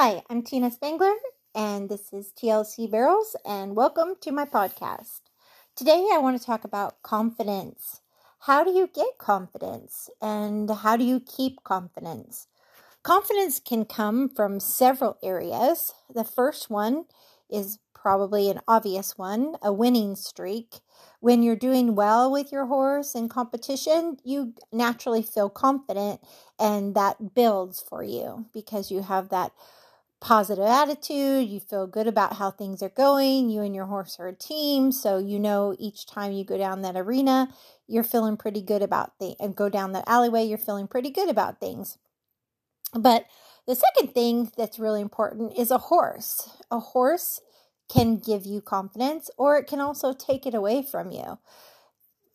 Hi, I'm Tina Spangler, and this is TLC Barrels, and welcome to my podcast. Today, I want to talk about confidence. How do you get confidence, and how do you keep confidence? Confidence can come from several areas. The first one is probably an obvious one a winning streak. When you're doing well with your horse in competition, you naturally feel confident, and that builds for you because you have that positive attitude, you feel good about how things are going, you and your horse are a team, so you know each time you go down that arena, you're feeling pretty good about the and go down that alleyway, you're feeling pretty good about things. But the second thing that's really important is a horse. A horse can give you confidence or it can also take it away from you.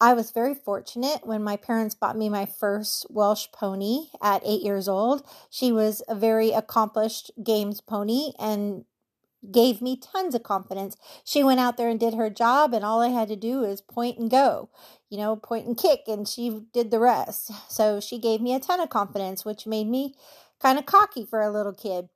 I was very fortunate when my parents bought me my first Welsh pony at eight years old. She was a very accomplished games pony and gave me tons of confidence. She went out there and did her job, and all I had to do was point and go, you know, point and kick, and she did the rest. So she gave me a ton of confidence, which made me kind of cocky for a little kid.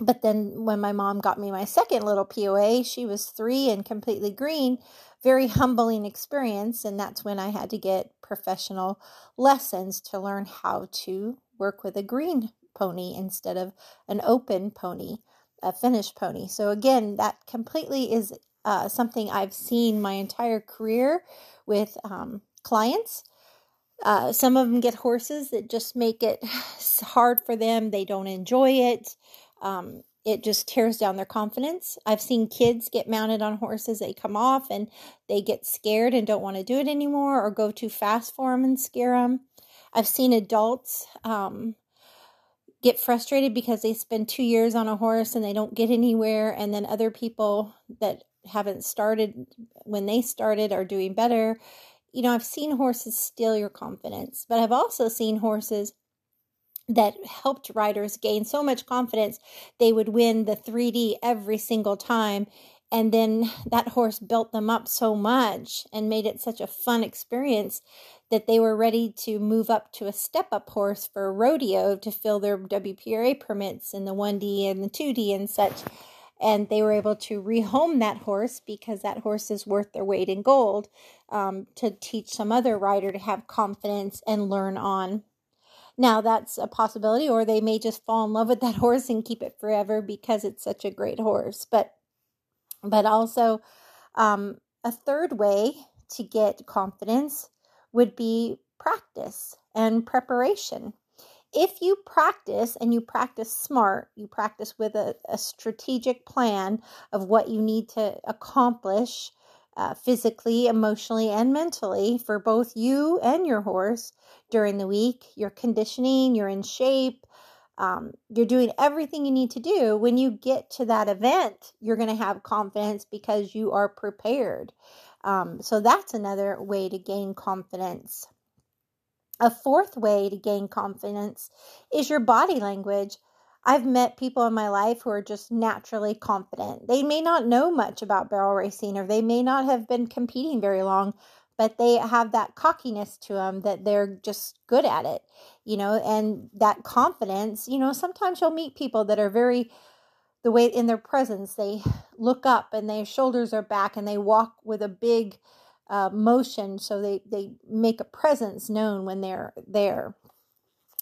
But then when my mom got me my second little POA, she was three and completely green very humbling experience. And that's when I had to get professional lessons to learn how to work with a green pony instead of an open pony, a finished pony. So, again, that completely is uh, something I've seen my entire career with um, clients. Uh, some of them get horses that just make it hard for them. They don't enjoy it. Um, it just tears down their confidence. I've seen kids get mounted on horses, they come off and they get scared and don't want to do it anymore or go too fast for them and scare them. I've seen adults um, get frustrated because they spend two years on a horse and they don't get anywhere, and then other people that haven't started when they started are doing better. You know, I've seen horses steal your confidence, but I've also seen horses that helped riders gain so much confidence they would win the 3D every single time. And then that horse built them up so much and made it such a fun experience that they were ready to move up to a step up horse for rodeo to fill their WPRA permits in the 1D and the 2D and such. And they were able to rehome that horse because that horse is worth their weight in gold um, to teach some other rider to have confidence and learn on. Now, that's a possibility, or they may just fall in love with that horse and keep it forever because it's such a great horse. But, but also, um, a third way to get confidence would be practice and preparation. If you practice and you practice smart, you practice with a, a strategic plan of what you need to accomplish uh, physically, emotionally, and mentally for both you and your horse during the week. You're conditioning, you're in shape, um, you're doing everything you need to do. When you get to that event, you're going to have confidence because you are prepared. Um, so that's another way to gain confidence. A fourth way to gain confidence is your body language. I've met people in my life who are just naturally confident. They may not know much about barrel racing or they may not have been competing very long, but they have that cockiness to them that they're just good at it, you know, and that confidence, you know, sometimes you'll meet people that are very the way in their presence, they look up and their shoulders are back and they walk with a big uh, motion so they, they make a presence known when they're there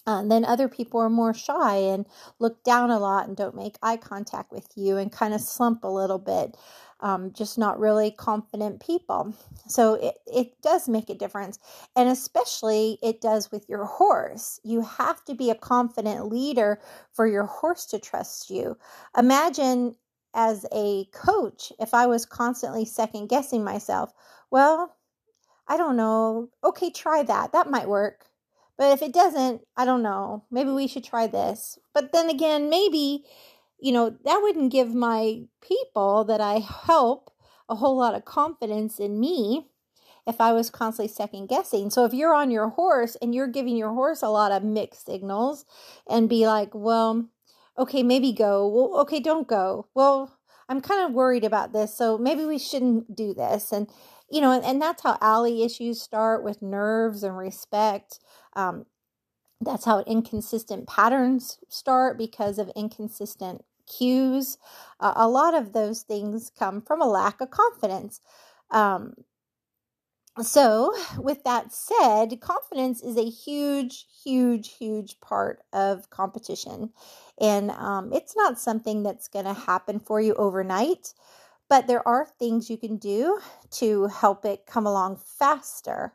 uh, then other people are more shy and look down a lot and don't make eye contact with you and kind of slump a little bit. Um, just not really confident people. So it, it does make a difference. And especially it does with your horse. You have to be a confident leader for your horse to trust you. Imagine as a coach if I was constantly second guessing myself. Well, I don't know. Okay, try that. That might work. But if it doesn't, I don't know. Maybe we should try this. But then again, maybe, you know, that wouldn't give my people that I help a whole lot of confidence in me if I was constantly second guessing. So if you're on your horse and you're giving your horse a lot of mixed signals and be like, well, okay, maybe go. Well, okay, don't go. Well, I'm kind of worried about this, so maybe we shouldn't do this. And you know, and, and that's how alley issues start with nerves and respect. Um, That's how inconsistent patterns start because of inconsistent cues. Uh, a lot of those things come from a lack of confidence. Um, so, with that said, confidence is a huge, huge, huge part of competition. And um, it's not something that's going to happen for you overnight, but there are things you can do to help it come along faster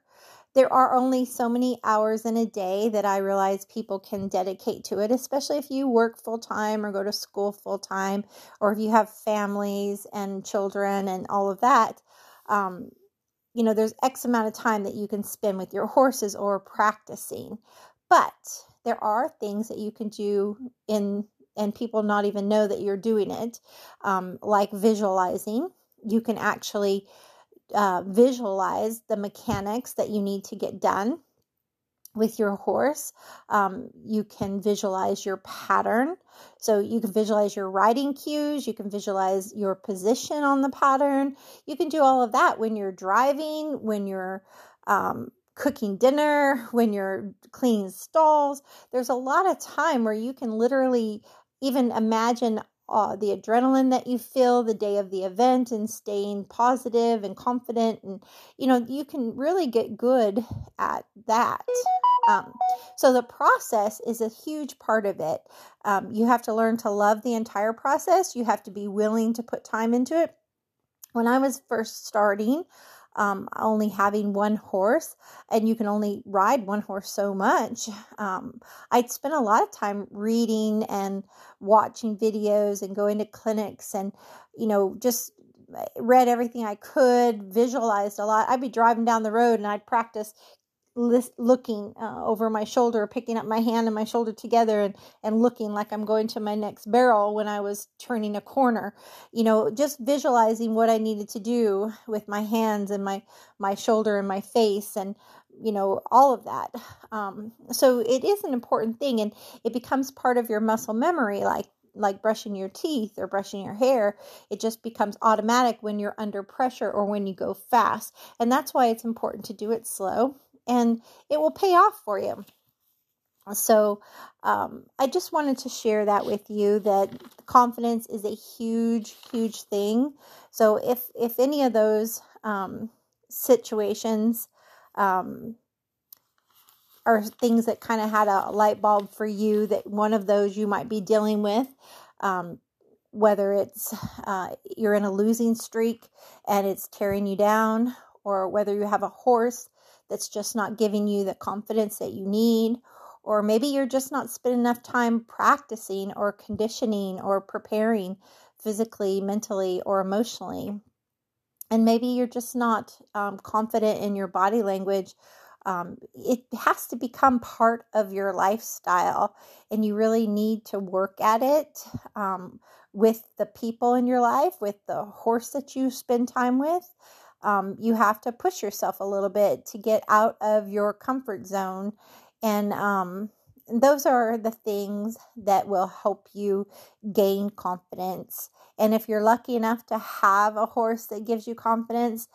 there are only so many hours in a day that I realize people can dedicate to it, especially if you work full time or go to school full time, or if you have families and children and all of that. Um, you know, there's X amount of time that you can spend with your horses or practicing. But there are things that you can do in, and people not even know that you're doing it, um, like visualizing. You can actually uh, visualize the mechanics that you need to get done with your horse. Um, you can visualize your pattern. So you can visualize your riding cues. You can visualize your position on the pattern. You can do all of that when you're driving, when you're um, cooking dinner, when you're cleaning stalls. There's a lot of time where you can literally even imagine uh, the adrenaline that you feel the day of the event and staying positive and confident and you know you can really get good at that. Um, so the process is a huge part of it. Um, you have to learn to love the entire process. You have to be willing to put time into it. When i was first starting um, only having one horse and you can only ride one horse so much. Um, I'd spent a lot of time reading and watching videos and going to clinics and, you know, just eh, read everything I could, visualized a lot. I'd be driving down the road and I'd practice looking uh, over my shoulder, picking up my hand and my shoulder together, and and looking like I'm going to my next barrel when I was turning a corner. You know, just visualizing what I needed to do with my hands and my my shoulder and my face and you know all of that um, so it is an important thing and it becomes part of your muscle memory like like brushing your teeth or brushing your hair. It just becomes automatic when you're under pressure or when you go fast. And that's why it's important to do it slow and it will pay off for you. So, um, I just wanted to share that with you that confidence is a huge, huge thing. So, if if any of those um, situations um, are things that kind of had a light bulb for you, that one of those you might be dealing with, um, whether it's uh, you're in a losing streak and it's tearing you down, or whether you have a horse that's just not giving you the confidence that you need. Or maybe you're just not spending enough time practicing or conditioning or preparing physically, mentally, or emotionally. And maybe you're just not um, confident in your body language. Um, it has to become part of your lifestyle, and you really need to work at it um, with the people in your life, with the horse that you spend time with um, you have to push yourself a little bit to get out of your comfort zone. And um, those are the things that will help you gain confidence. And if you're lucky enough to have a horse that gives you confidence,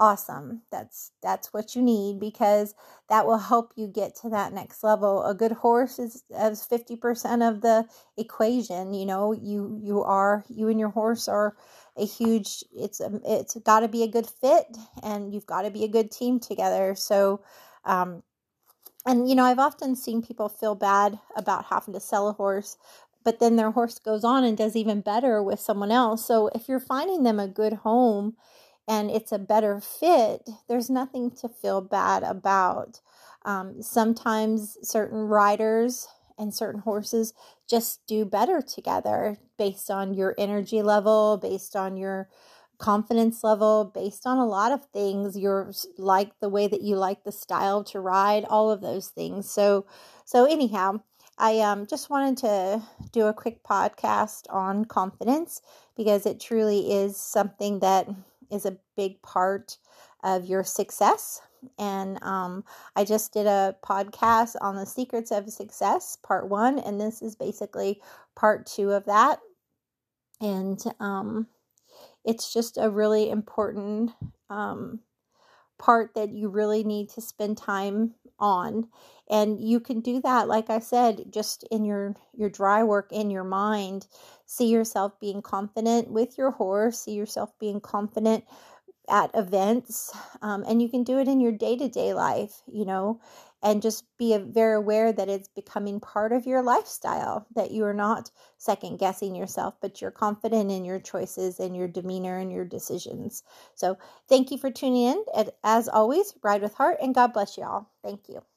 awesome. That's that's what you need because that will help you get to that next level. A good horse is as 50% of the equation you know you you are you and your horse are a huge it's a, it's got to be a good fit and you've got to be a good team together. So um and you know i've often seen people feel bad about having to sell a horse but then their horse goes on and does even better with someone else. So if you're finding them a good home and it's a better fit there's nothing to feel bad about um, sometimes certain riders and certain horses just do better together based on your energy level, based on your confidence level, based on a lot of things. You're like the way that you like the style to ride, all of those things. So, so anyhow, I um, just wanted to do a quick podcast on confidence because it truly is something that is a big part of your success and um, I just did a podcast on the secrets of success, part one, and this is basically part two of that. And um, it's just a really important um, part that you really need to spend time on. And you can do that like i said just in your your dry work in your mind. See yourself being confident with your horse. See yourself being confident at events um, and you can do it in your day-to-day life you know and just be very aware that it's becoming part of your lifestyle that you are not second guessing yourself but you're confident in your choices and your demeanor and your decisions. So thank you for tuning in as always ride with heart and god bless you all. Thank you